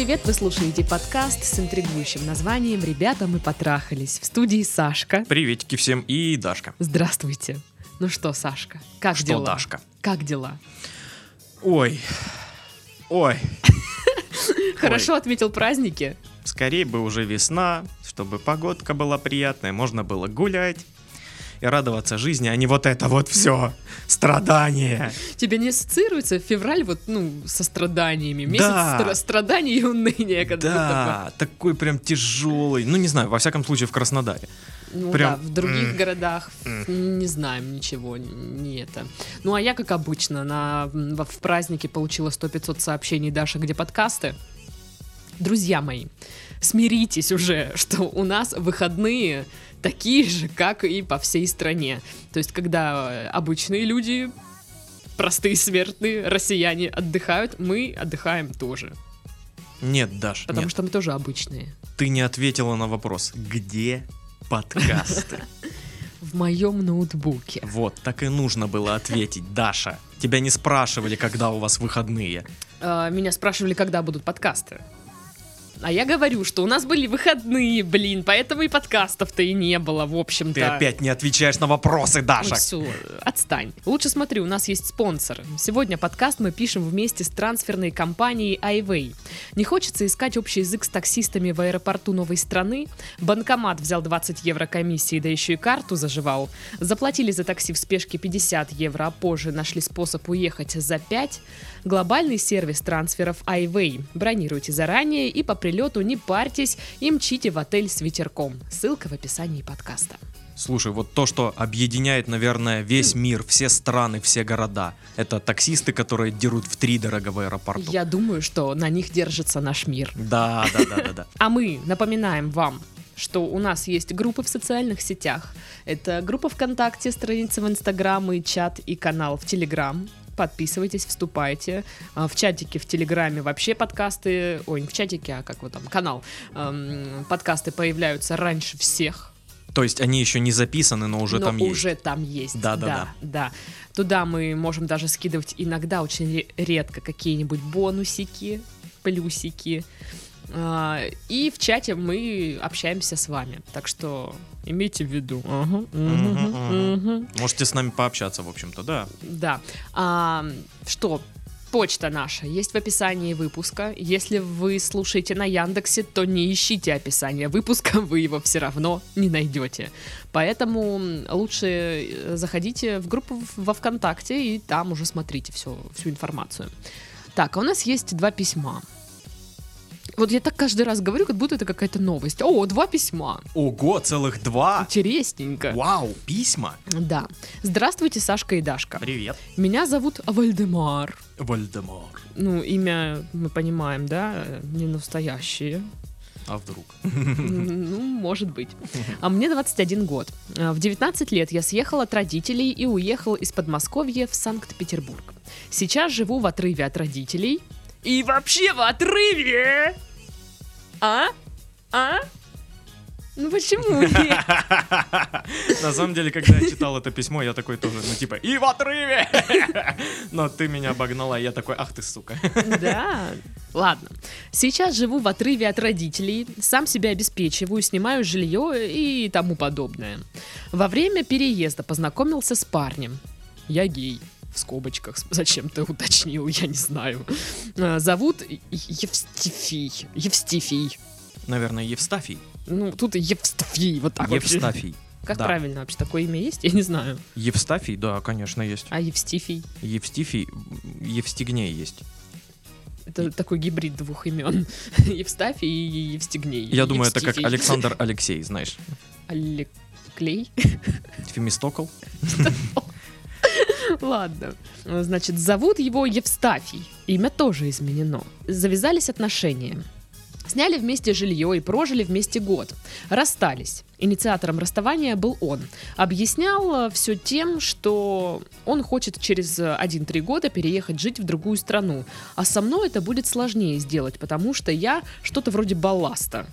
привет! Вы слушаете подкаст с интригующим названием «Ребята, мы потрахались». В студии Сашка. Приветики всем и Дашка. Здравствуйте. Ну что, Сашка, как Что, дела? Дашка? Как дела? Ой, ой, Хорошо отметил праздники? скорее бы уже весна, чтобы погодка была приятная, можно было гулять и радоваться жизни, а не вот это вот все страдание. Тебе не ассоциируется февраль вот, ну, со страданиями? Месяц Да. стра- страданий и уныния. как будто Да, такой прям тяжелый. Ну, не знаю, во всяком случае в Краснодаре. бы. Ну прям, да, в других городах не знаем ничего, не это. Ну а я, как обычно, на, в в празднике получила 100-500 сообщений Даша, где подкасты. Друзья мои, смиритесь уже, что у нас выходные такие же, как и по всей стране. То есть, когда э, обычные люди, простые смертные, россияне отдыхают, мы отдыхаем тоже. Нет, Даш, Потому нет, что мы тоже обычные. ты не ответила на вопрос, где подкасты? В моем ноутбуке. Вот, так и нужно было ответить, Даша. Тебя не спрашивали, когда у вас выходные. А, Меня спрашивали, когда будут подкасты. А я говорю, что у нас были выходные, блин, поэтому и подкастов-то и не было, в общем-то. Ты опять не отвечаешь на вопросы, Даша. все, отстань. Лучше смотри, у нас есть спонсор. Сегодня подкаст мы пишем вместе с трансферной компанией iWay. Не хочется искать общий язык с таксистами в аэропорту новой страны? Банкомат взял 20 евро комиссии, да еще и карту заживал. Заплатили за такси в спешке 50 евро, а позже нашли способ уехать за 5. Глобальный сервис трансферов iWay. Бронируйте заранее и по прилету не парьтесь и мчите в отель с ветерком. Ссылка в описании подкаста. Слушай, вот то, что объединяет, наверное, весь мир, все страны, все города, это таксисты, которые дерут в три дорого в аэропорту. Я думаю, что на них держится наш мир. Да, да, да, да, да. А мы напоминаем вам, что у нас есть группы в социальных сетях. Это группа ВКонтакте, страница в Инстаграм и чат и канал в Телеграм. Подписывайтесь, вступайте. А, В чатике в Телеграме вообще подкасты... Ой, не в чатике, а как вот там, канал. Эм, Подкасты появляются раньше всех. То есть они еще не записаны, но уже но там есть. уже там есть. Да, да, да, да. Туда мы можем даже скидывать иногда очень ре- редко какие-нибудь бонусики, плюсики. А, И в чате мы общаемся с вами. Так что имейте в виду. Ага, Мгм, мгм. мгм. Можете с нами пообщаться, в общем-то, да. Да. А, что? Почта наша есть в описании выпуска. Если вы слушаете на Яндексе, то не ищите описание выпуска, вы его все равно не найдете. Поэтому лучше э, заходите в группу во ВКонтакте и там уже смотрите всю, всю информацию. Так, а у нас есть два письма. Вот я так каждый раз говорю, как будто это какая-то новость. О, два письма. Ого, целых два! Интересненько. Вау, письма! Да. Здравствуйте, Сашка и Дашка. Привет. Меня зовут Вальдемар. Вальдемар. Ну, имя мы понимаем, да, не настоящее. А вдруг? Ну, может быть. А мне 21 год. А, В 19 лет я съехал от родителей и уехал из Подмосковья в Санкт-Петербург. Сейчас живу в отрыве от родителей. И вообще в отрыве! А? А? Ну почему? На самом деле, когда я читал это письмо, я такой тоже, ну типа, и в отрыве! Но ты меня обогнала, и я такой, ах ты сука. Да. Ладно. Сейчас живу в отрыве от родителей, сам себя обеспечиваю, снимаю жилье и тому подобное. Во время переезда познакомился с парнем. Я гей. В скобочках. Зачем ты уточнил, я не знаю. А, Зовут Евстифий. Евстифий. Наверное, Евстафий. Ну, тут Евстифий, вот так вообще. Евстафий. Как да. правильно вообще? Такое имя есть? Я не знаю. Евстафий, да, конечно, есть. А Евстифий? Евстифий, Евстигней есть. Это такой гибрид двух имен. Евстафий и Евстигней. Я думаю, это как. Александр Алексей, знаешь. Алеклей? Фемистокл. Ладно. Значит, зовут его Евстафий. Имя тоже изменено. Завязались отношения. Сняли вместе жилье и прожили вместе год. Расстались. Инициатором расставания был он. Объяснял все тем, что он хочет через 1-3 года переехать жить в другую страну. А со мной это будет сложнее сделать, потому что я что-то вроде балласта.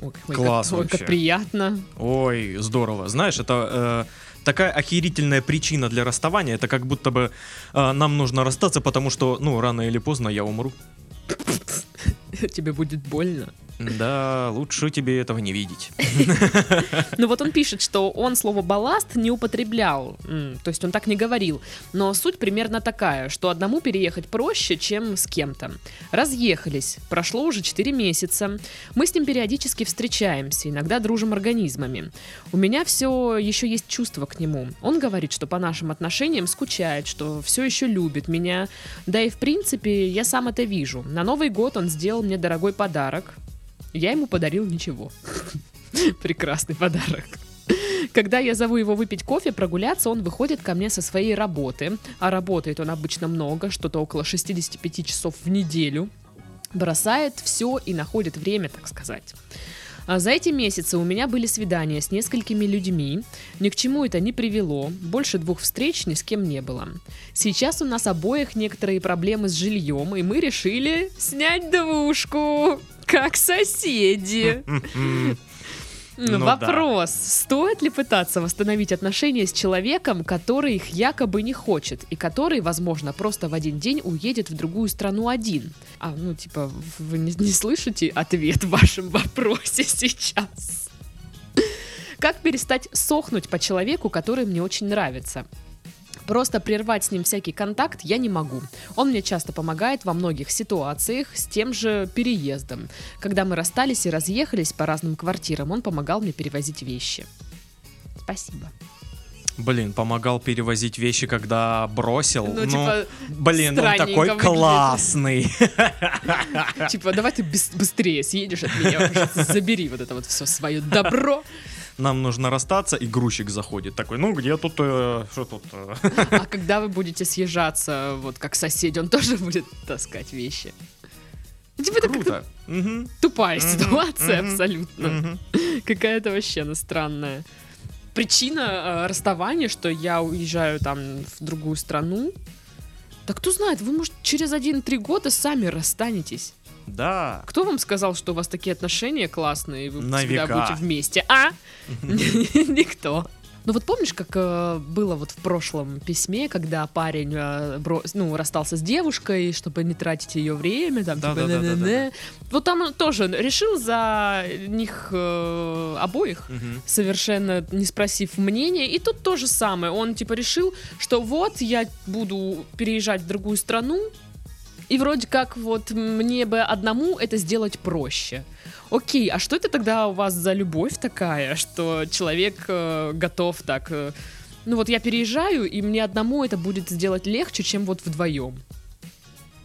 Ой, Класс как, ой, как вообще. приятно. Ой, здорово. Знаешь, это э, такая охерительная причина для расставания. Это как будто бы э, нам нужно расстаться, потому что, ну, рано или поздно я умру. Тебе будет больно. Да, лучше тебе этого не видеть. Ну вот он пишет, что он слово балласт не употреблял, то есть он так не говорил. Но суть примерно такая, что одному переехать проще, чем с кем-то. Разъехались, прошло уже 4 месяца. Мы с ним периодически встречаемся, иногда дружим организмами. У меня все еще есть чувство к нему. Он говорит, что по нашим отношениям скучает, что все еще любит меня. Да и в принципе я сам это вижу. На Новый год он сделал мне дорогой подарок. Я ему подарил ничего. Прекрасный подарок. Когда я зову его выпить кофе, прогуляться, он выходит ко мне со своей работы. А работает он обычно много, что-то около 65 часов в неделю. Бросает все и находит время, так сказать. А за эти месяцы у меня были свидания с несколькими людьми. Ни к чему это не привело. Больше двух встреч ни с кем не было. Сейчас у нас обоих некоторые проблемы с жильем, и мы решили снять двушку. Как соседи. Ну Вопрос, стоит ли пытаться восстановить отношения с человеком, который их якобы не хочет, и который, возможно, просто в один день уедет в другую страну один? А, ну, типа, вы не, не слышите ответ в вашем вопросе сейчас? Как перестать сохнуть по человеку, который мне очень нравится? Просто прервать с ним всякий контакт я не могу. Он мне часто помогает во многих ситуациях с тем же переездом. Когда мы расстались и разъехались по разным квартирам, он помогал мне перевозить вещи. Спасибо. Блин, помогал перевозить вещи, когда бросил. Ну, Ну, типа, блин, он такой выглядит. классный. Типа, давай ты быс- быстрее съедешь от меня, забери вот это вот все свое добро. Нам нужно расстаться, и грузчик заходит. Такой, ну где тут, э, что тут? э?» А когда вы будете съезжаться, вот как соседи, он тоже будет таскать вещи. Ну, Типа, это как-то Круто. Мгм, тупая Мгм, ситуация мгм, абсолютно. мгм. Какая-то вообще она странная. Причина э, расставания, что я уезжаю там в другую страну. Да кто знает, вы, может, через один-три года сами расстанетесь. Да. Кто вам сказал, что у вас такие отношения классные, и вы На всегда века. будете вместе? А? Никто. Ну вот помнишь, как э, было вот в прошлом письме, когда парень э, бро- ну, расстался с девушкой, чтобы не тратить ее время, там, типа, Да-да-да-да-да. «Не-не-не». Вот там он тоже решил за них э, обоих, Мгм. совершенно не спросив мнения. И тут то же самое. Он типа решил, что вот я буду переезжать в другую страну, и вроде как вот мне бы одному это сделать проще. Окей, а что это тогда у вас за любовь такая, что человек э, готов так... э, ну вот я переезжаю, и мне одному это будет сделать легче, чем вот вдвоем.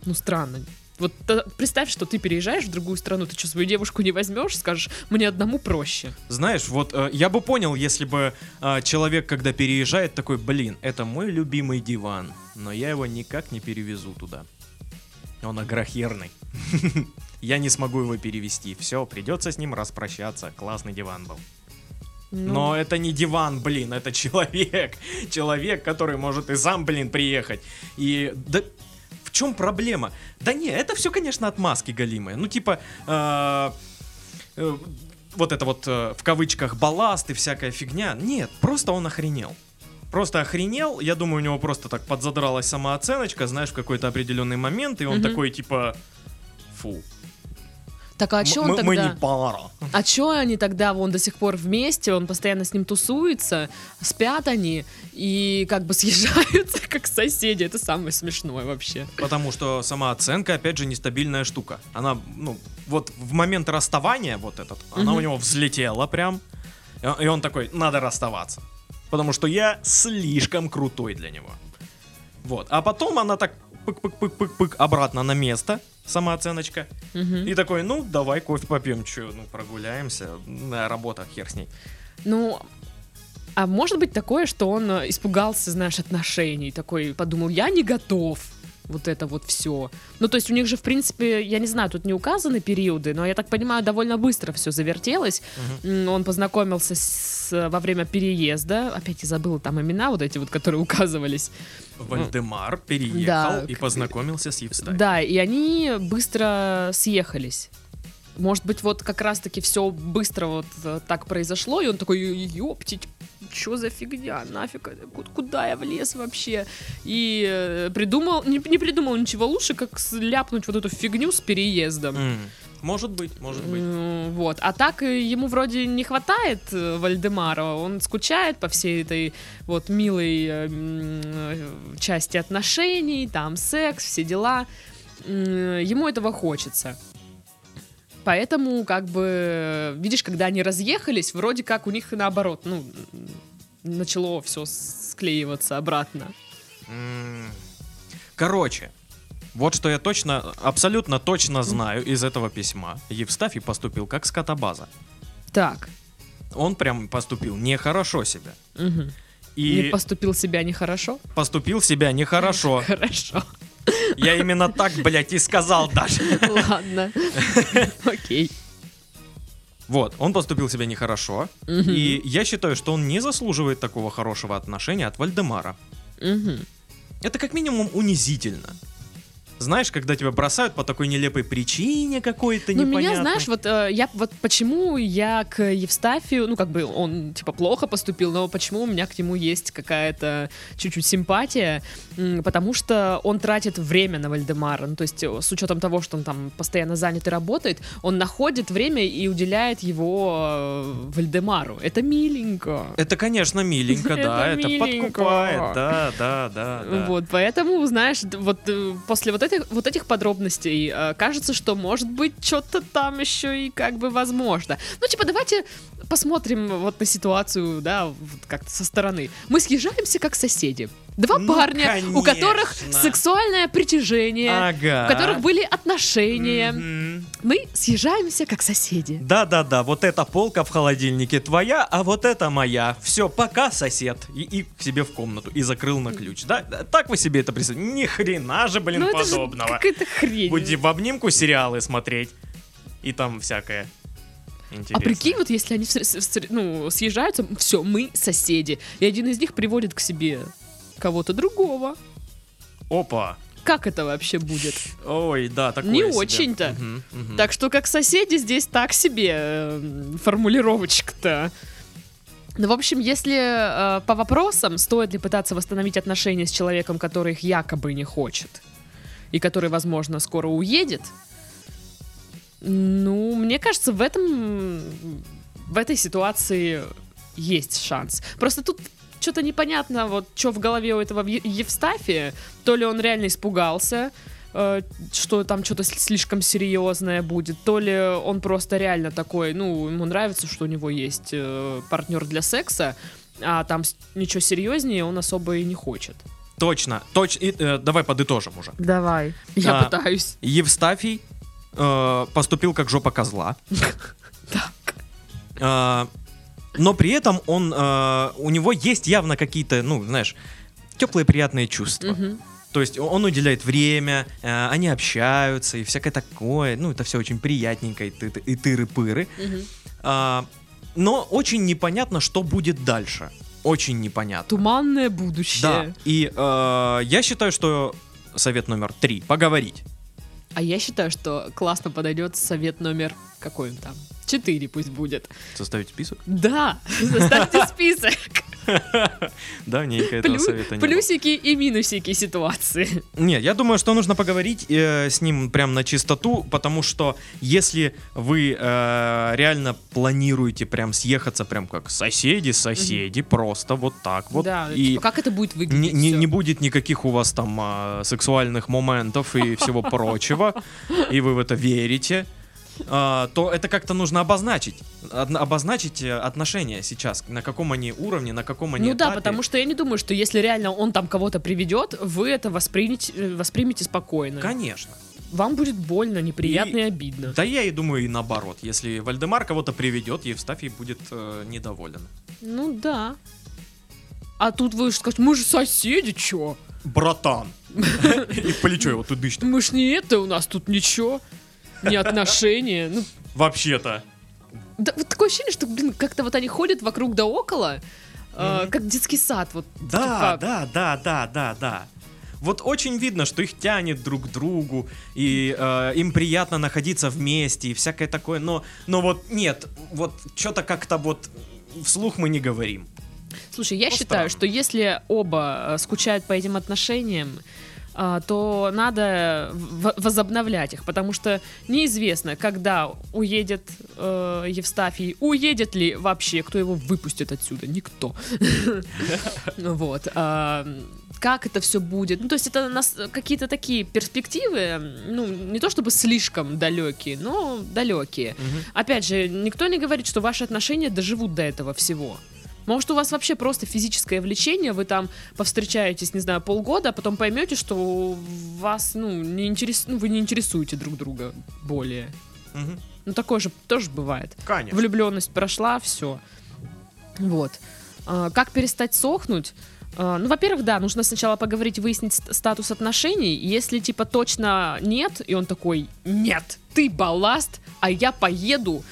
Ну странно. Вот та- представь, что ты переезжаешь в другую страну, ты что, свою девушку не возьмешь, скажешь, мне одному проще. Знаешь, вот э, я бы понял, если бы э, человек, когда переезжает, такой, блин, это мой любимый диван, но я его никак не перевезу туда. Он агрохерный. Я не смогу его перевести. Все, придется с ним распрощаться. Классный диван был. Ну, Но это не диван, блин, это человек. Человек, который может и сам, блин, приехать. И да в чем проблема? Да не, это все, конечно, отмазки галимые. Ну, типа, э, э, вот это вот э, в кавычках балласт и всякая фигня. Нет, просто он охренел. Просто охренел, я думаю, у него просто так подзадралась самооценочка, знаешь, в какой-то определенный момент, и он Мгм. такой, типа, фу, Так а чё он мы, мы тогда? не пара. А чё они тогда, вон, до сих пор вместе, он постоянно с ним тусуется, спят они и как бы съезжаются, как соседи. Это самое смешное вообще. Потому что самооценка, опять же, нестабильная штука. Она, ну, вот в момент расставания, вот этот, она Мгм. у него взлетела прям. И он, и он такой, надо расставаться. Потому что я слишком крутой для него. Вот. А потом она так пык-пык-пык-пык-пык обратно на место, самооценочка. Мгм. И такой, ну, давай кофе попьем, че, ну, прогуляемся. На работа, хер с ней. Ну, а может быть такое, что он испугался, знаешь, отношений, такой подумал, я не готов. Вот это вот все. Ну, то есть у них же, в принципе, я не знаю, тут не указаны периоды, но я так понимаю, довольно быстро все завертелось. М, Он познакомился с, во время переезда. Опять я забыла там имена вот эти вот, которые указывались. Вальдемар переехал Да, и познакомился с Евстафией. Да, и они быстро съехались. Может быть, вот как раз-таки все быстро вот э, так произошло, и он такой, ёптить, что за фигня, нафиг, куда я влез вообще? И э, придумал, не, не придумал ничего лучше, как ляпнуть вот эту фигню с переездом. М. Может быть, может быть. Вот. А так э, ему вроде не хватает э, Вальдемара. Он скучает по всей этой вот милой части отношений, там секс, все дела. Ему этого хочется. Поэтому, как бы, видишь, когда они разъехались, вроде как у них наоборот, ну, начало все склеиваться обратно. Короче, вот что я точно, абсолютно точно знаю из этого письма. Евстафий поступил как скотобаза. Так. Он прям поступил нехорошо себя. мгм. И Не поступил себя нехорошо? поступил себя нехорошо. Хорошо. Я именно так, блядь, и сказал даже. Ладно. Окей. Вот, он поступил себя нехорошо. И я считаю, что он не заслуживает такого хорошего отношения от Вальдемара. Это как минимум унизительно. Знаешь, когда тебя бросают по такой нелепой причине какой-то Ну, непонятной. меня, знаешь, вот э, я вот почему я к Евстафию, ну, как бы он, типа, плохо поступил, но почему у меня к нему есть какая-то чуть-чуть симпатия, потому что он тратит время на Вальдемара, ну, то есть э, с учетом того, что он там постоянно занят и работает, он находит время и уделяет его э, Вальдемару. Это миленько. Это, конечно, миленько, да, Это подкупает, да, да, да. Вот, поэтому, знаешь, вот э, после вот этих, вот этих подробностей э, кажется, что может быть что-то там еще и как бы возможно. Ну, типа, давайте посмотрим вот на ситуацию, да, вот как-то со стороны. Мы съезжаемся как соседи. Два Ну, парня, у которых конечно. сексуальное притяжение, Ага. у которых были отношения. Мгм. Мы съезжаемся как соседи. Да-да-да, вот эта полка в холодильнике твоя, а вот это моя. Все, пока, сосед. И, и к себе в комнату. И закрыл на ключ. Да? Так вы себе это представляете? Ни хрена же, блин, ну, подобного. какая-то хрень. Будете в обнимку сериалы смотреть. И там всякое. А Интересное. прикинь, вот если они ну, съезжаются, все, мы соседи. И один из них приводит к себе кого-то другого. Опа. Как это вообще будет? Ой, да, такое Не очень-то. Мгм, мгм. Так что как соседи здесь так себе э, формулировочка-то. Ну, в общем, если э, по вопросам, стоит ли пытаться восстановить отношения с человеком, который их якобы не хочет, и который, возможно, скоро уедет, ну, мне кажется, в этом, в этой ситуации есть шанс. Просто тут что-то непонятно, вот что в голове у этого Евстафия. То ли он реально испугался, э, что там что-то слишком серьезное будет, то ли он просто реально такой, ну, ему нравится, что у него есть э, партнер для секса, а там ничего серьезнее он особо и не хочет. Точно, точно. давай подытожим уже. Давай. Я А. пытаюсь. Евстафий э, поступил как жопа козла. Так. Э, но при этом он, э, у него есть явно какие-то, ну, знаешь, теплые приятные чувства. То есть он уделяет время, э, они общаются и всякое такое. Ну, это все очень приятненько, и, ты- и тыры-пыры. Мгм. А, но очень непонятно, что будет дальше. Очень непонятно. Туманное Да. будущее. И э, я считаю, что совет номер три поговорить. А я считаю, что классно подойдет совет номер какой он там? Четыре пусть будет. Составить список? Да, составьте список. Давненько этого Плю- совета. Плюсики и минусики ситуации. Нет, я думаю, что нужно поговорить э, с ним прям на чистоту, потому что если вы э, реально планируете прям съехаться прям как соседи, соседи, просто вот так вот, да, и типа, как это будет выглядеть? не- будет никаких у вас там а, сексуальных моментов и всего прочего, и вы в это верите, то это как-то нужно обозначить. Обозначить э, отношения сейчас, на каком они уровне, на каком они Ну да, этапе. потому что я не думаю, что если реально он там кого-то приведет, вы это воспримете, э, воспримете спокойно. Конечно. Вам будет больно, неприятно и, И- обидно. Да я и думаю и наоборот. Если Вальдемар кого-то приведет, Евстафий будет э, недоволен. Ну да. А тут вы же скажете, мы же соседи, чё? Братан! И плечо его тудыч. Мы ж не это, у нас тут ничего. Не отношения. Ну, Вообще-то. да, вот такое ощущение, что, блин, как-то вот они ходят вокруг да около, э, как детский сад. Вот, Да, типа, да, да, да, да, да. Вот очень видно, что их тянет друг к другу, и э, им приятно находиться вместе, и всякое такое, но, но вот нет, вот что-то как-то вот вслух мы не говорим. Слушай, я Ну, считаю, странно. что если оба э, скучают по этим отношениям, то надо возобновлять их, потому что неизвестно, когда уедет э, Евстафий, уедет ли вообще, кто его выпустит отсюда, никто. Вот. а, Как это все будет? Ну, то есть это какие-то такие перспективы, ну, не то чтобы слишком далекие, но далекие. Опять же, никто не говорит, что ваши отношения доживут до этого всего. Может, у вас вообще просто физическое влечение, вы там повстречаетесь, не знаю, полгода, а потом поймете, что вас, ну, не интерес... ну, вы не интересуете друг друга более. Мгм. Ну, такое же тоже бывает. Конечно. Влюбленность прошла, все. Вот. А, Как перестать сохнуть? А, Ну, во-первых, да, нужно сначала поговорить, выяснить ст- статус отношений. Если, типа, точно нет, и он такой, нет, ты балласт, а я поеду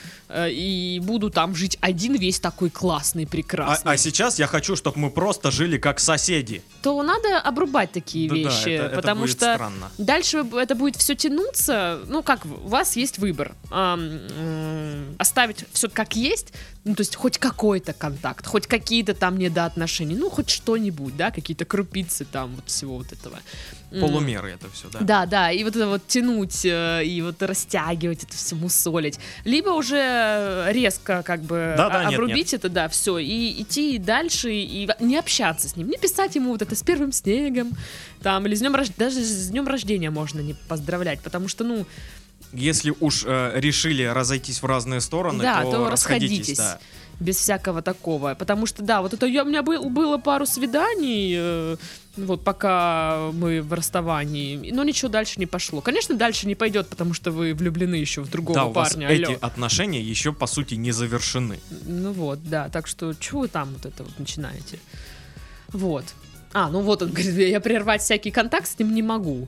и буду там жить один весь такой классный, А, прекрасный, а сейчас я хочу, чтобы мы просто жили как соседи. то надо обрубать такие Да-да, вещи, это- это потому будет что странно. Дальше это будет все тянуться. Ну, как у вас есть выбор. Ам, м, оставить все как есть, ну, то есть хоть какой-то контакт, хоть какие-то там недоотношения, ну, хоть что-нибудь, да, какие-то крупицы там вот всего вот этого. Полумеры это все, да? Да, да, и вот это вот тянуть, э, и вот растягивать это все, мусолить. Либо уже резко как бы Да-да, а- нет, обрубить это, да, все, и идти дальше, и не общаться с ним, не писать ему вот это с первым снегом, там, или с днем рождения, даже с днем рождения можно не поздравлять, потому что, ну, Если уж э, решили разойтись в разные стороны, да, то, то расходитесь. расходитесь. да. Без всякого такого. Потому что, да, вот это я, у меня был, было пару свиданий, э, вот пока мы в расставании, но ничего дальше не пошло. Конечно, дальше не пойдет, потому что вы влюблены еще в другого Да, у вас парня. эти алло. отношения еще по сути не завершены. Ну вот, да, так что чего вы там вот это вот начинаете? Вот. А, ну вот он говорит, я прервать всякий контакт с ним не могу.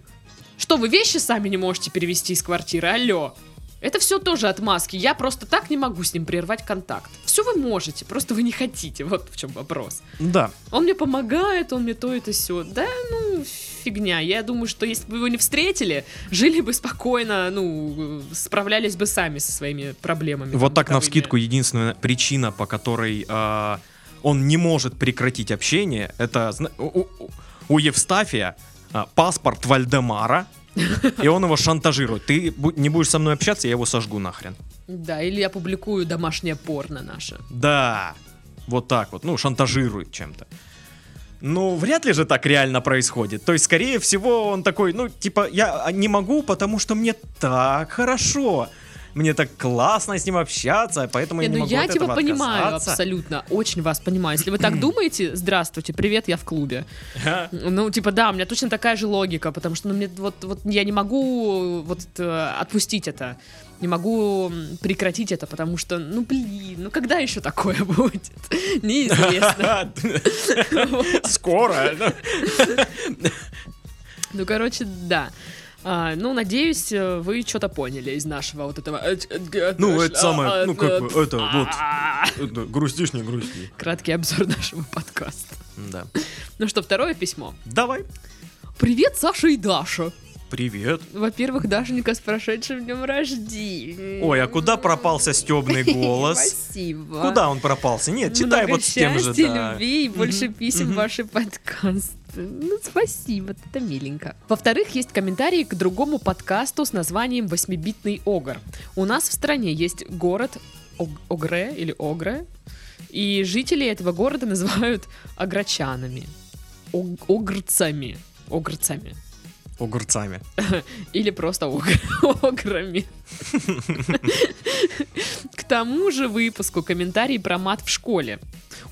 Что, вы вещи сами не можете перевести из квартиры? Алло. Это все тоже отмазки. Я просто так не могу с ним прервать контакт. Все вы можете, просто вы не хотите. Вот в чем вопрос. Да. Он мне помогает, он мне то это все. Да, ну, фигня. Я думаю, что если бы вы его не встретили, жили бы спокойно, ну, справлялись бы сами со своими проблемами. Вот там, так на вскидку единственная причина, по которой а, он не может прекратить общение, это у, у- у Евстафия паспорт Вальдемара, и он его шантажирует. Ты не будешь со мной общаться, я его сожгу нахрен. Да, или я публикую домашнее порно наше. Да, вот так вот, ну, шантажирует чем-то. Ну, вряд ли же так реально происходит. То есть, скорее всего, он такой, ну, типа, я не могу, потому что мне так хорошо. Мне так классно с ним общаться, поэтому Не, я не ну могу я от типа этого понимаю отказаться. абсолютно, очень вас понимаю. Если вы так думаете, здравствуйте, привет, я в клубе. Ну, типа, да, у меня точно такая же логика, потому что ну, мне вот, вот я не могу вот э, отпустить это. Не могу прекратить это, потому что, ну блин, ну когда еще такое будет? Неизвестно. Скоро. Ну, короче, да. А, ну, надеюсь, э, вы что-то поняли из нашего вот этого. э, э, Ну, это самое, ну, как бы, это вот. а. Это, грустишь, не грусти. Краткий обзор нашего подкаста. Да. Ну что, второе письмо. Давай. Привет, Саша и Даша. Привет. Во-первых, Дашенька с прошедшим днем рождения. Ой, а куда пропался стебный голос? Спасибо. Куда он пропался? Нет, читай Много вот с тем же, да. любви и больше писем ваши подкасты. Ну, спасибо, это миленько. Во-вторых, есть комментарии к другому подкасту с названием «Восьмибитный Огр». У нас в стране есть город Ог- Огре или Огре, и жители этого города называют ограчанами, ог- огрцами, огрцами. Огурцами. Или просто огр- ограми. К тому же выпуску комментарий про мат в школе.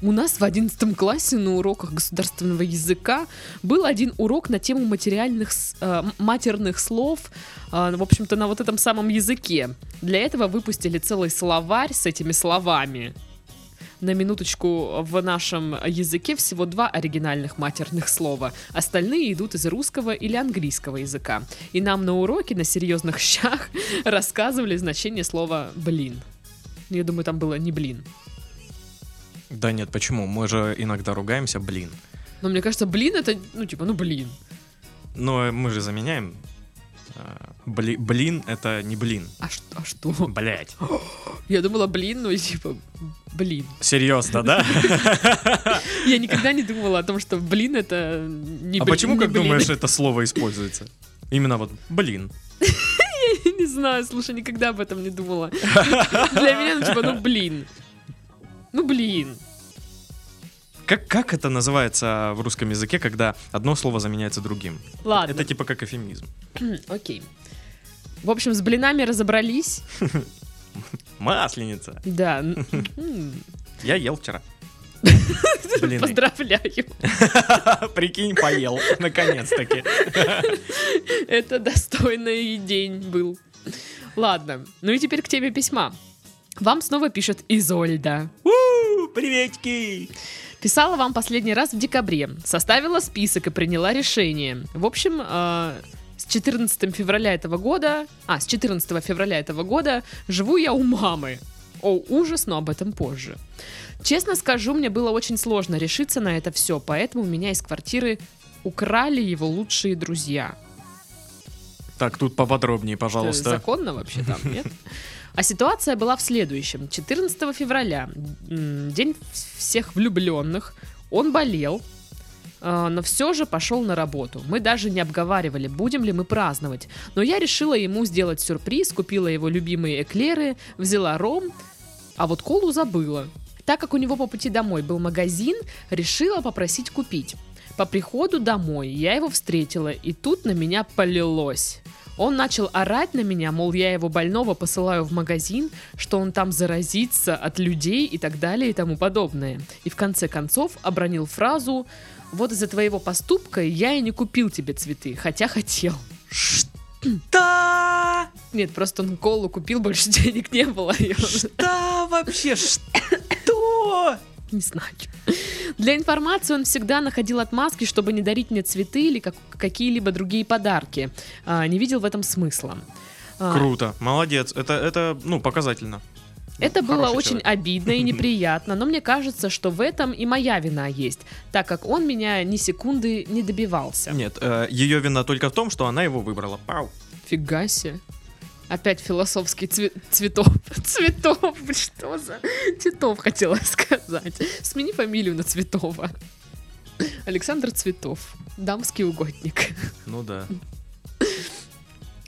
У нас в 11 классе на уроках государственного языка был один урок на тему материальных, э, матерных слов, э, в общем-то, на вот этом самом языке. Для этого выпустили целый словарь с этими словами. На минуточку, в нашем языке всего два оригинальных матерных слова. Остальные идут из русского или английского языка. И нам на уроке на серьезных щах рассказывали значение слова «блин». Я думаю, там было не «блин». Да нет, почему? Мы же иногда ругаемся, блин. Но мне кажется, «блин» это, ну, типа, ну, блин. Но мы же заменяем бли- блин, это не блин. А, ш- а что? Блять. Я думала, блин, ну типа, блин. Серьезно, да? Я никогда не думала о том, что блин это не А блин, почему, не как думаешь, это слово используется? Именно вот блин. Не знаю, слушай, никогда об этом не думала. Для меня, ну типа, ну блин. Ну блин. Как, как это называется в русском языке, когда одно слово заменяется другим? Ладно, Это типа как эфемизм. окей. В общем, с блинами разобрались. Масленица. Да. Я ел вчера. Блин, Поздравляю. прикинь, поел. Наконец-таки. Это достойный день был. Ладно, ну и теперь к теме письма. Вам снова пишет Изольда. У, Приветики! Писала вам последний раз в декабре, составила список и приняла решение. В общем, э, с 14 февраля этого года, а, с 14 февраля этого года живу я у мамы. О, ужас, но об этом позже. Честно скажу, мне было очень сложно решиться на это все, поэтому меня из квартиры украли его лучшие друзья. Так, тут поподробнее, пожалуйста. законно вообще там, нет? А ситуация была в следующем. 14 февраля, день всех влюбленных, он болел, э, но все же пошел на работу. Мы даже не обговаривали, будем ли мы праздновать. Но я решила ему сделать сюрприз, купила его любимые эклеры, взяла ром, а вот колу забыла. Так как у него по пути домой был магазин, решила попросить купить. По приходу домой я его встретила, и тут на меня полилось. Он начал орать на меня, мол, я его больного посылаю в магазин, что он там заразится от людей и так далее и тому подобное. И в конце концов обронил фразу «Вот из-за твоего поступка я и не купил тебе цветы, хотя хотел». Да! Нет, просто он колу купил, больше денег не было. Да, вообще, что? Не знаю. Для информации он всегда находил отмазки, чтобы не дарить мне цветы или как- какие-либо другие подарки. А, не видел в этом смысла. А, Круто, молодец. Это, это, ну, показательно. Это было Хороший очень человек. обидно и неприятно, но мне кажется, что в этом и моя вина есть, так как он меня ни секунды не добивался. Нет, ее вина только в том, что она его выбрала. Пау. Фига себе. Опять философский цве- цветов. Цветов, что за... Титов хотела сказать. Смени фамилию на Цветова. Александр Цветов. Дамский угодник. Ну да.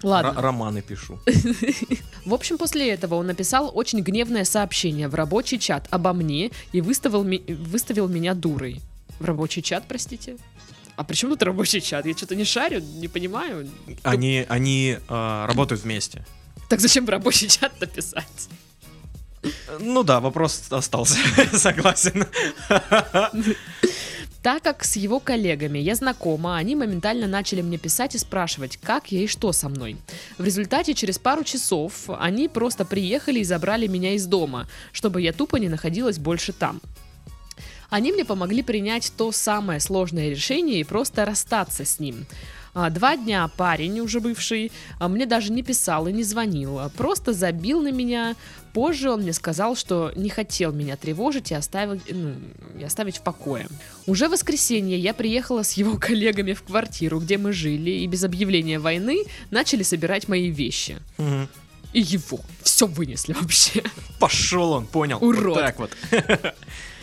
Ладно. Р- романы пишу. В общем, после этого он написал очень гневное сообщение в рабочий чат обо мне и выставил, ми- выставил меня дурой. В рабочий чат, простите? А при чем тут рабочий чат? Я что-то не шарю, не понимаю. Они, они э, работают вместе. Так зачем рабочий чат написать? Ну да, вопрос остался. Согласен. Так как с его коллегами я знакома, они моментально начали мне писать и спрашивать, как я и что со мной. В результате через пару часов они просто приехали и забрали меня из дома, чтобы я тупо не находилась больше там. Они мне помогли принять то самое сложное решение и просто расстаться с ним. А, Два дня парень, уже бывший, а, мне даже не писал и не звонил, а просто забил на меня. Позже он мне сказал, что не хотел меня тревожить и оставить, ну, и оставить в покое. Уже в воскресенье я приехала с его коллегами в квартиру, где мы жили, и без объявления войны начали собирать мои вещи. Мгм. И его. Все вынесли вообще. Пошел он, понял. Урод. Вот так вот.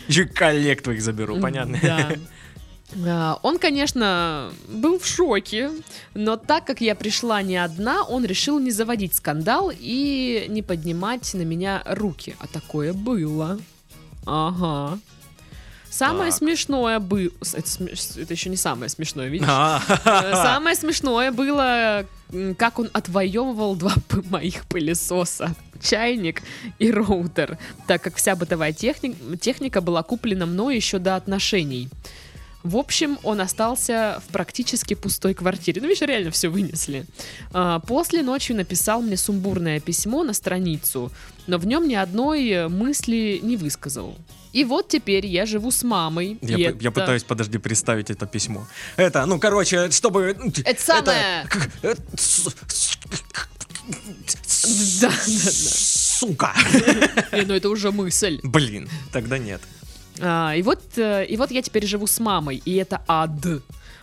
Еще коллег твоих заберу, понятно. Да. А, Он, конечно, был в шоке, но так как я пришла не одна, он решил не заводить скандал и не поднимать на меня руки. А такое было. Ага. Самое Так. смешное было... Это, смеш- это еще не самое смешное, видишь? А, Э, Самое смешное было, как он отвоевывал два моих пылесоса. Чайник и роутер, так как вся бытовая техни- техника была куплена мной еще до отношений. В общем, он остался в практически пустой квартире. Ну, видишь, реально все вынесли. А, После ночью написал мне сумбурное письмо на страницу, но в нем ни одной э, мысли не высказал. И вот теперь я живу с мамой. Я, п- я это- пытаюсь, подожди, представить это письмо. Это, ну, короче, чтобы... Это самое... э, Да, да, да. Сука! Не, ну это уже мысль. Блин, тогда нет. А, и, вот, э, и вот я теперь живу с мамой, и это ад.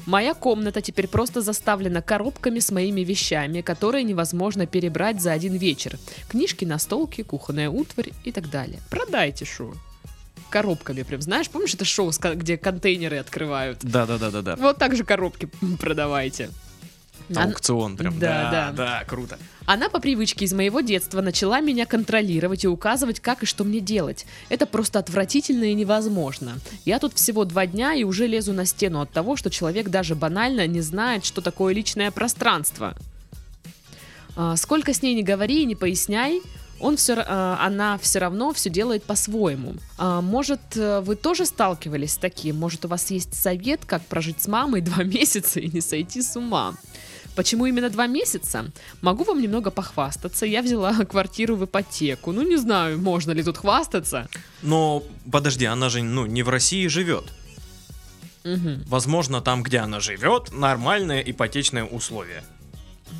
Моя комната теперь просто заставлена коробками с моими вещами, которые невозможно перебрать за один вечер. Книжки, настолки, кухонная утварь и так далее. Продайте шо. Коробками прям, знаешь, помнишь это шоу, где контейнеры открывают? Да, да, да, да, да. Вот так же коробки продавайте. Ан- Аукцион прям. Да, Да, да. да, круто. Она по привычке из моего детства начала меня контролировать и указывать, как и что мне делать. Это просто отвратительно и невозможно. Я тут всего два дня и уже лезу на стену от того, что человек даже банально не знает, что такое личное пространство. А, Сколько с ней не говори и не поясняй, он все, она все равно все делает по-своему. А, Может, э, вы тоже сталкивались с таким? Может, у вас есть совет, как прожить с мамой два месяца и не сойти с ума? Почему именно два месяца? Могу вам немного похвастаться. Я взяла квартиру в ипотеку. Ну, не знаю, можно ли тут хвастаться. Но подожди, она же ну, не в России живет. Мгм. Возможно, там, где она живет, нормальные ипотечные условия.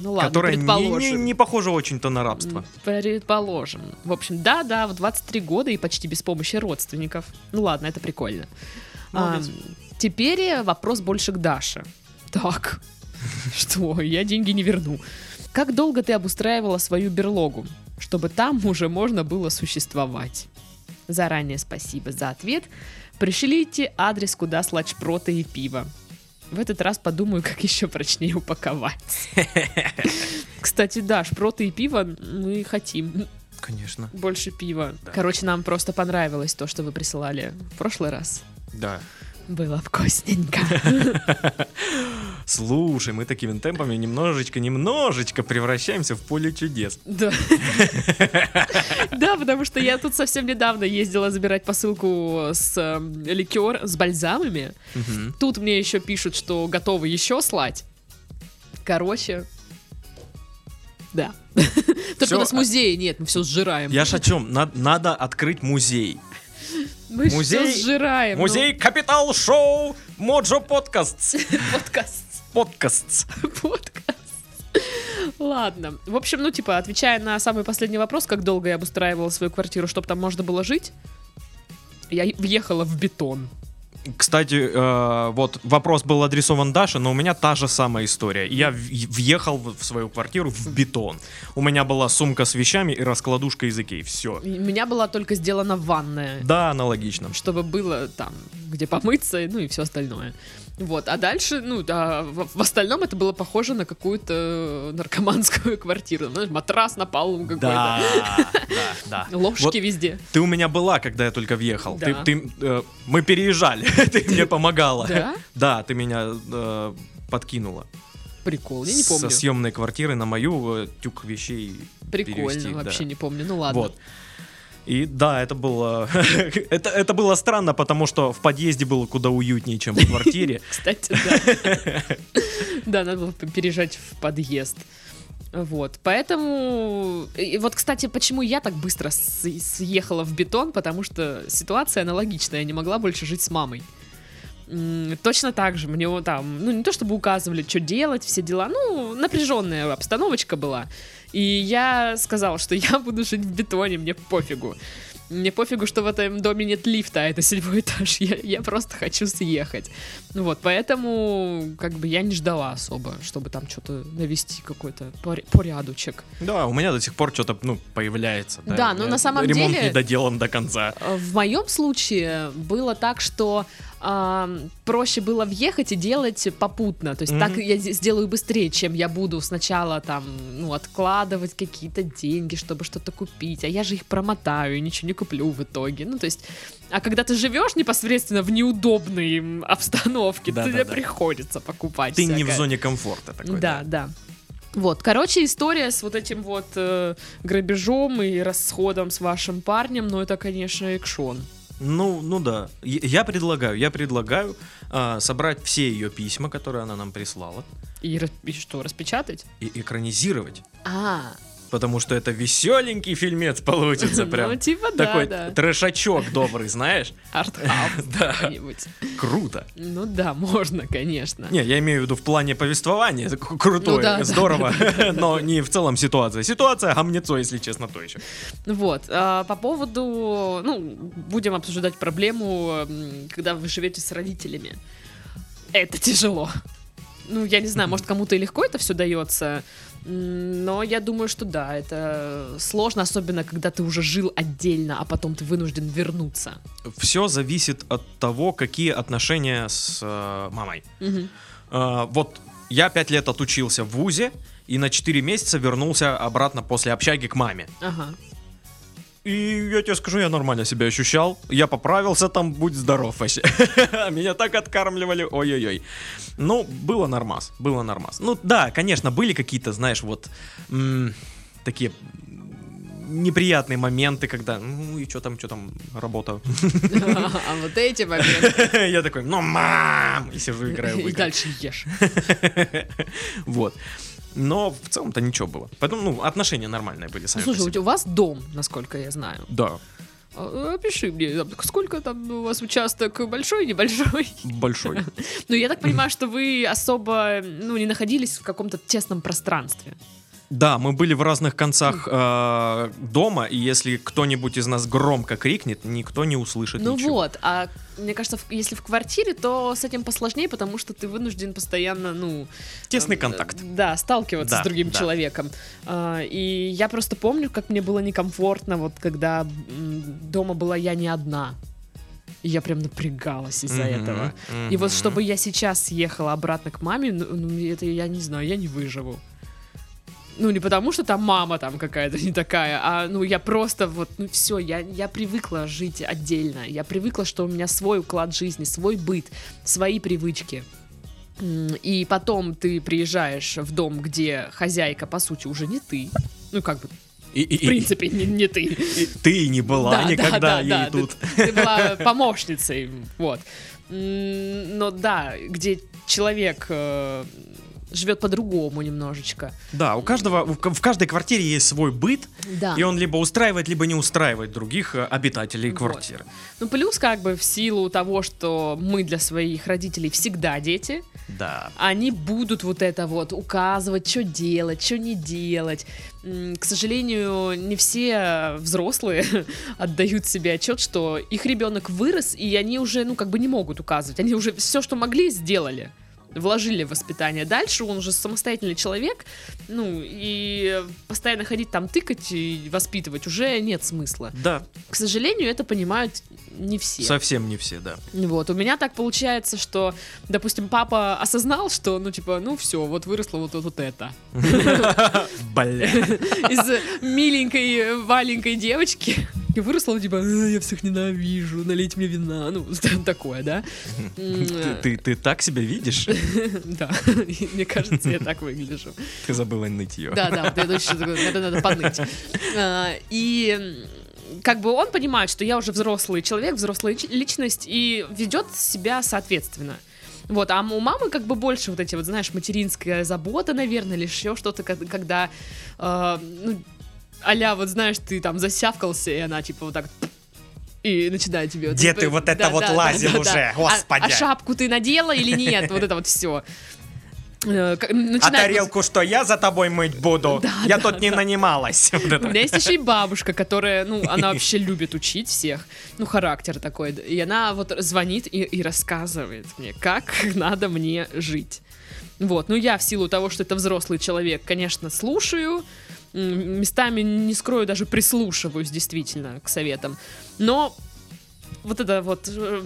Ну ладно, которое не, не, не похоже очень-то на рабство. Предположим. В общем, да-да, в 23 года и почти без помощи родственников. Ну ладно, это прикольно. Молодец. А, теперь вопрос больше к Даше. Так, что, я деньги не верну. Как долго ты обустраивала свою берлогу, чтобы там уже можно было существовать? Заранее спасибо за ответ. Пришлите адрес, куда слать шпроты и пиво. В этот раз подумаю, как еще прочнее упаковать. Кстати, да, шпроты и пиво мы хотим. Конечно. Больше пива. Да. Короче, нам просто понравилось то, что вы присылали в прошлый раз. Да. Было вкусненько. Слушай, мы такими темпами немножечко, немножечко превращаемся в поле чудес. Да. Да, потому что я тут совсем недавно ездила забирать посылку с э, ликер, с бальзамами. Тут мне еще пишут, что готовы еще слать. Короче, да. Только у нас музея нет, мы все сжираем. Я ж о чем? Над- Надо открыть музей. Мы все музей- сжираем. ну, Музей Капитал Шоу Моджо Подкаст. подкаст. Подкаст. Подкаст. Ладно. В общем, ну, типа, отвечая на самый последний вопрос, как долго я обустраивала свою квартиру, чтобы там можно было жить, я въехала в бетон. Кстати, э, вот вопрос был адресован Даше, но у меня та же самая история. Я въехал в свою квартиру в бетон. У меня была сумка с вещами и раскладушка из Икеи. Все. У меня была только сделана ванная, Да, аналогично. чтобы было там, где помыться, ну и все остальное. Вот, а дальше, ну, да, в, в остальном это было похоже на какую-то наркоманскую квартиру. Знаешь, матрас на полу какой-то. Да, да, да. Ложки Вот везде. Ты у меня была, когда я только въехал. Да. Ты, ты, э, мы переезжали, ты мне помогала. Да? Да, ты меня э, подкинула. Прикол, я не помню. Со съемной квартиры на мою э, тюк вещей Прикольно, перевести, вообще да. не помню. Ну ладно. Вот. И да, это было, это, это было странно, потому что в подъезде было куда уютнее, чем в квартире. Кстати, да. Да, надо было переезжать в подъезд. Вот, поэтому... И вот, кстати, почему я так быстро съехала в бетон, потому что ситуация аналогичная, я не могла больше жить с мамой. Точно так же мне там, ну не то чтобы указывали, что делать, все дела, ну напряженная обстановочка была. И я сказала, что я буду жить в бетоне, мне пофигу. Мне пофигу, что в этом доме нет лифта, а это седьмой этаж. Я, я просто хочу съехать. Ну Вот, поэтому как бы я не ждала особо, чтобы там что-то навести какой-то пор- порядочек. Да, у меня до сих пор что-то, ну, появляется. Да, у но на самом Ремонт деле- не доделан до конца. В моем случае было так, что ам, проще было въехать и делать попутно. То есть Мгм. так я сделаю быстрее, чем я буду сначала там, ну, откладывать какие-то деньги, чтобы что-то купить. А я же их промотаю и ничего не куплю в итоге. Ну, то есть, а когда ты живешь непосредственно в неудобной обстановке, Да, тебе да, да. приходится покупать. Ты не в всякое. зоне комфорта такой. Да, да. Вот, короче, история с вот этим вот э, грабежом и расходом с вашим парнем, ну это, конечно, экшон. Ну, ну да. Я предлагаю, я предлагаю а, собрать все ее письма, которые она нам прислала, И, и что, распечатать? и экранизировать. А, потому что это веселенький фильмец получится прям. Ну, типа, да, Такой да. трешачок добрый, знаешь? Артхаус Да. Круто. Ну да, можно, конечно. Не, я имею в виду в плане повествования, крутое, Ну да, да, здорово, но не в целом ситуация. Ситуация гамнецо, если честно, то еще. Вот, а, по поводу, ну, будем обсуждать проблему, когда вы живете с родителями. Это тяжело. Ну, я не знаю, может, кому-то и легко это все дается, но я думаю, что да, это сложно, особенно когда ты уже жил отдельно, а потом ты вынужден вернуться. Все зависит от того, какие отношения с э, мамой. Мгм. Э, вот я пять лет отучился в ВУЗе и на 4 месяца вернулся обратно после общаги к маме. Ага. И я тебе скажу, я нормально себя ощущал. Я поправился там, будь здоров вообще. Меня так откармливали, ой-ой-ой. Ну, было нормас, было нормас. Ну, да, конечно, были какие-то, знаешь, вот такие неприятные моменты, когда, ну и что там, что там, работа. А вот эти моменты. Я такой, ну, мам! И сижу, играю И дальше ешь. Вот. Но в целом-то ничего было. Поэтому, ну, отношения нормальные были Ну, сами по слушай, у вас дом, насколько я знаю. Да, А, Опиши мне, там, сколько там у вас участок большой, небольшой? большой. Ну, я так понимаю, что вы особо, ну, не находились в каком-то тесном пространстве. Да, мы были в разных концах э, дома, и если кто-нибудь из нас громко крикнет, никто не услышит Ну ничего. вот, а мне кажется, в- если в квартире, то с этим посложнее, потому что ты вынужден постоянно, ну... Тесный э, контакт. Да, сталкиваться Да, с другим да. человеком. А, И я просто помню, как мне было некомфортно, вот когда дома была я не одна. И я прям напрягалась из-за Мгм, этого. И вот чтобы я сейчас съехала обратно к маме, ну, ну, это я не знаю, я не выживу. Ну, не потому, что там мама там какая-то не такая, а ну я просто вот, ну все, я, я привыкла жить отдельно. Я привыкла, что у меня свой уклад жизни, свой быт, свои привычки. И потом ты приезжаешь в дом, где хозяйка, по сути, уже не ты. Ну, как бы, И, и- в и- принципе, не, не ты. и ты не была Да, да, никогда да, ей да, тут. Ты, ты была помощницей, вот. Но да, где человек э, живет по-другому немножечко. Да, у каждого, в ка- в каждой квартире есть свой быт, Да. и он либо устраивает, либо не устраивает других э, обитателей Вот. квартиры. Ну, плюс, как бы, в силу того, что мы для своих родителей всегда дети, Да. они будут вот это вот указывать, что делать, что не делать. К сожалению, не все взрослые отдают себе отчет, что их ребенок вырос, и они уже, ну, как бы не могут указывать. Они уже все, что могли, сделали. Вложили в воспитание. Дальше он уже самостоятельный человек, ну, и постоянно ходить там тыкать и воспитывать уже нет смысла. Да, К сожалению, это понимают не все. совсем не все, да. Вот, у меня так получается, что, допустим, папа осознал, что, ну, типа, ну, все, вот выросло вот, вот это. Бля. Из миленькой, маленькой девочки. И выросла, типа, «А, я всех ненавижу, налейте мне вина. Ну, такое, да? Ты, ты- так себя видишь? Да, мне кажется, я так выгляжу. Ты забыла нытье. Да, да, я точно надо, надо поныть. А, И как бы он понимает, что я уже взрослый человек, взрослая лич- личность, и ведет себя соответственно. Вот, а у мамы как бы больше вот эти вот, знаешь, материнская забота, наверное, или еще что-то, ко- когда, э, ну, а вот знаешь, ты там засявкался, и она типа вот так и начинает тебе... Где ты вот это вот лазил уже, господи? А, а шапку ты надела или нет? Вот это вот все. А тарелку что, я за тобой мыть буду? Да, Я да, тут не да. нанималась. Вот У меня есть еще и бабушка, которая, ну, она вообще любит учить всех. Ну, характер такой. И она вот звонит и, и рассказывает мне, как надо мне жить. Вот, ну я в силу того, что это взрослый человек, конечно, слушаю, местами, не скрою, даже прислушиваюсь действительно к советам. Но вот это вот э,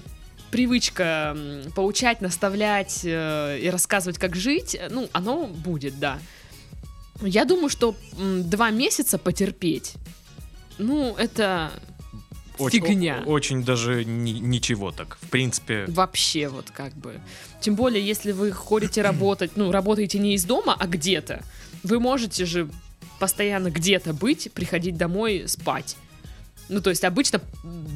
привычка поучать, наставлять э, и рассказывать, как жить, э, ну, оно будет, да. Я думаю, что два месяца потерпеть, ну, это Очень- фигня. Очень даже ни- ничего так. В принципе, вообще вот как бы. Тем более, если вы ходите работать, ну, работаете не из дома, а где-то, вы можете же постоянно где-то быть, приходить домой, спать. Ну, то есть обычно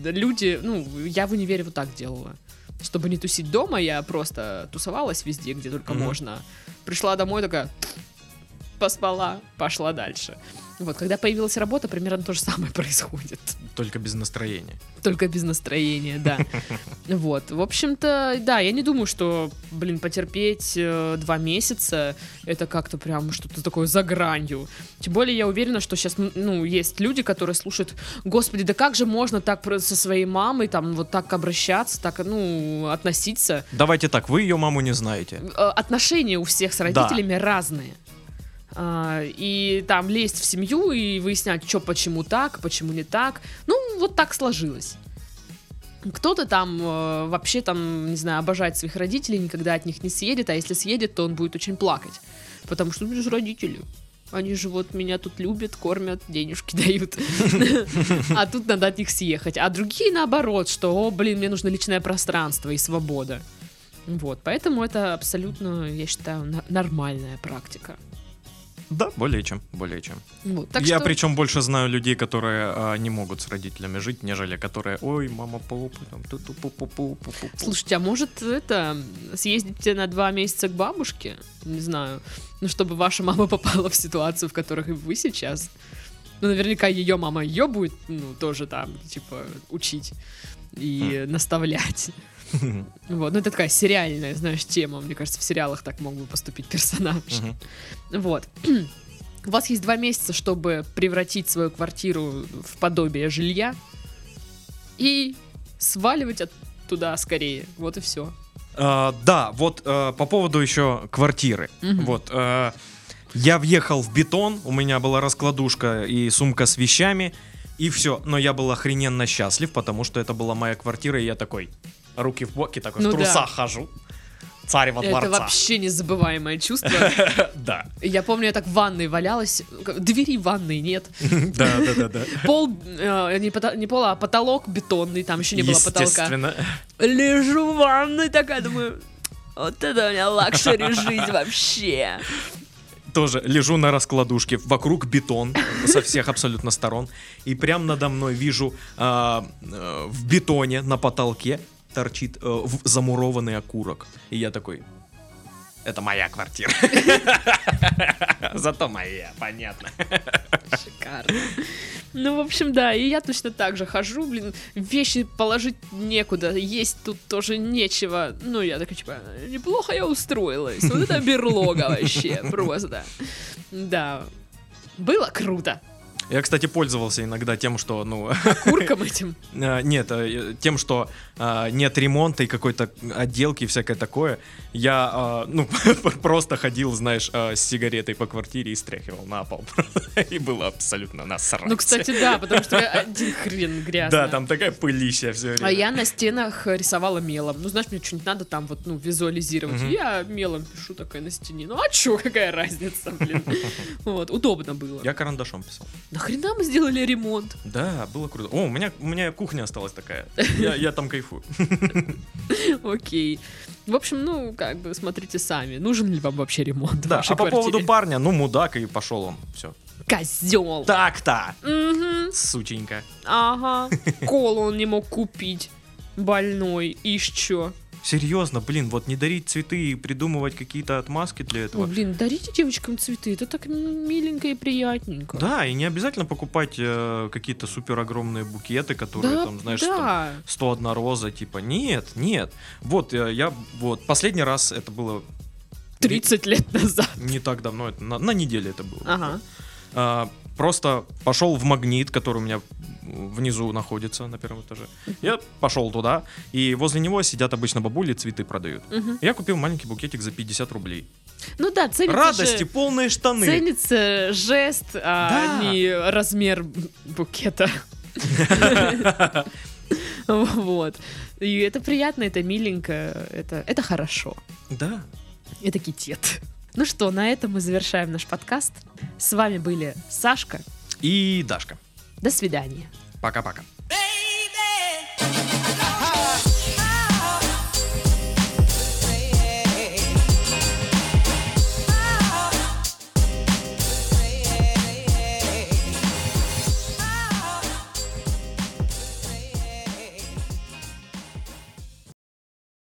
люди, ну, я в универе вот так делала. Чтобы не тусить дома, я просто тусовалась везде, где только Мгм. можно. Пришла домой такая, поспала, пошла дальше. Вот, когда появилась работа, примерно то же самое происходит. Только без настроения. Только без настроения, да. Вот, в общем-то, да, я не думаю, что, блин, потерпеть э, два месяца, это как-то прям что-то такое за гранью. Тем более я уверена, что сейчас, ну, есть люди, которые слушают, господи, да как же можно так со своей мамой, там, вот так обращаться, так, ну, относиться. Давайте так, вы ее маму не знаете. Э, Отношения у всех с родителями разные. А, И там лезть в семью и выяснять, что почему так, почему не так. Ну, вот так сложилось. Кто-то там э, вообще там, не знаю, обожает своих родителей, никогда от них не съедет, а если съедет, то он будет очень плакать. Потому что ну, это же родители. Они же вот меня тут любят, кормят, денежки дают. А тут надо от них съехать. А другие наоборот, что, о, блин, мне нужно личное пространство и свобода. Вот, поэтому это абсолютно, я считаю, на- нормальная практика. Да, более чем, более чем. Вот, так я что... причем больше знаю людей, которые а, не могут с родителями жить, нежели которые, ой, мама, папа, там, ту ту пу пу пу пу пу Слушайте, а может это съездите на два месяца к бабушке? Не знаю. Ну, чтобы ваша мама попала в ситуацию, в которой и вы сейчас. Ну, наверняка ее мама ее будет, ну, тоже там, типа, учить и наставлять. Вот, ну это такая сериальная, знаешь, тема. Мне кажется, в сериалах так мог бы поступить персонаж. Вот. У вас есть два месяца, чтобы превратить свою квартиру в подобие жилья и сваливать от туда скорее. Вот и все. А, да, вот а, по поводу еще квартиры. Вот. а, я въехал в бетон, у меня была раскладушка и сумка с вещами, и все. Но я был охрененно счастлив, потому что это была моя квартира, и я такой, руки в боки, такой Ну в да. трусах хожу. Царь во Это дворца. вообще незабываемое чувство. Да. Я помню, я так в ванной валялась. Двери в ванной нет. Да, да, да, да. Пол, э, не, пол, а потолок бетонный, там еще не было потолка. Лежу в ванной такая, думаю, вот это у меня luxury жизнь вообще. Тоже лежу на раскладушке, вокруг бетон со всех абсолютно сторон. И прям надо мной вижу а, э, в бетоне на потолке торчит э, в- замурованный окурок. И я такой, это моя квартира. Зато моя, понятно. Шикарно. Ну, в общем, да, и я точно так же хожу, блин, вещи положить некуда, есть тут тоже нечего. Ну, я такая, типа, неплохо я устроилась. Вот это берлога вообще, просто. Да. Было круто. Я, кстати, пользовался иногда тем, что, ну, Курком этим. э, нет, э, тем, что э, нет ремонта и какой-то отделки и всякое такое. Я, э, ну, просто ходил, знаешь, э, с сигаретой по квартире и стряхивал на пол. И было абсолютно насрать. Ну, кстати, да, потому что один хрен грязно. Да, там такая пылища все время. А я на стенах рисовала мелом. Ну, знаешь, мне что-нибудь надо там вот, ну, визуализировать. Я мелом пишу такая на стене. Ну, а чё, какая разница, блин. Вот, удобно было. Я карандашом писал. Нахрена мы сделали ремонт? Да, было круто. О, у меня, у меня кухня осталась такая. Я, я там кайфую. Окей. В общем, ну, как бы, смотрите сами. Нужен ли вам вообще ремонт Да, а по поводу парня, ну, мудак, и пошел он. Все. Козел. Так-то, Мгм, сученька. ага. Колу он не мог купить. Больной. И чё? Серьезно, блин, вот не дарить цветы и придумывать какие-то отмазки для этого. блин, дарите девочкам цветы. Это так миленько и приятненько. Да, и не обязательно покупать э, какие-то супер огромные букеты, которые Да, там, знаешь, там да. 101 роза, типа, нет, нет. Вот, э, я, вот, последний раз это было 30 лет назад. не так давно, это на, на неделе это было. Ага. А, просто пошел в магнит, который у меня внизу находится на первом этаже. Я пошел туда, и возле него сидят обычно бабули, цветы продают. Мгм. Я купил маленький букетик за 50 рублей. Ну да, ценится Радости, же- полные штаны. Ценится жест, а Да. не размер букета. Вот. И это приятно, это миленько, это, это хорошо. Да. Это китет. Ну что, на этом мы завершаем наш подкаст. С вами были Сашка и Дашка. До свидания. Пока-пока. Baby,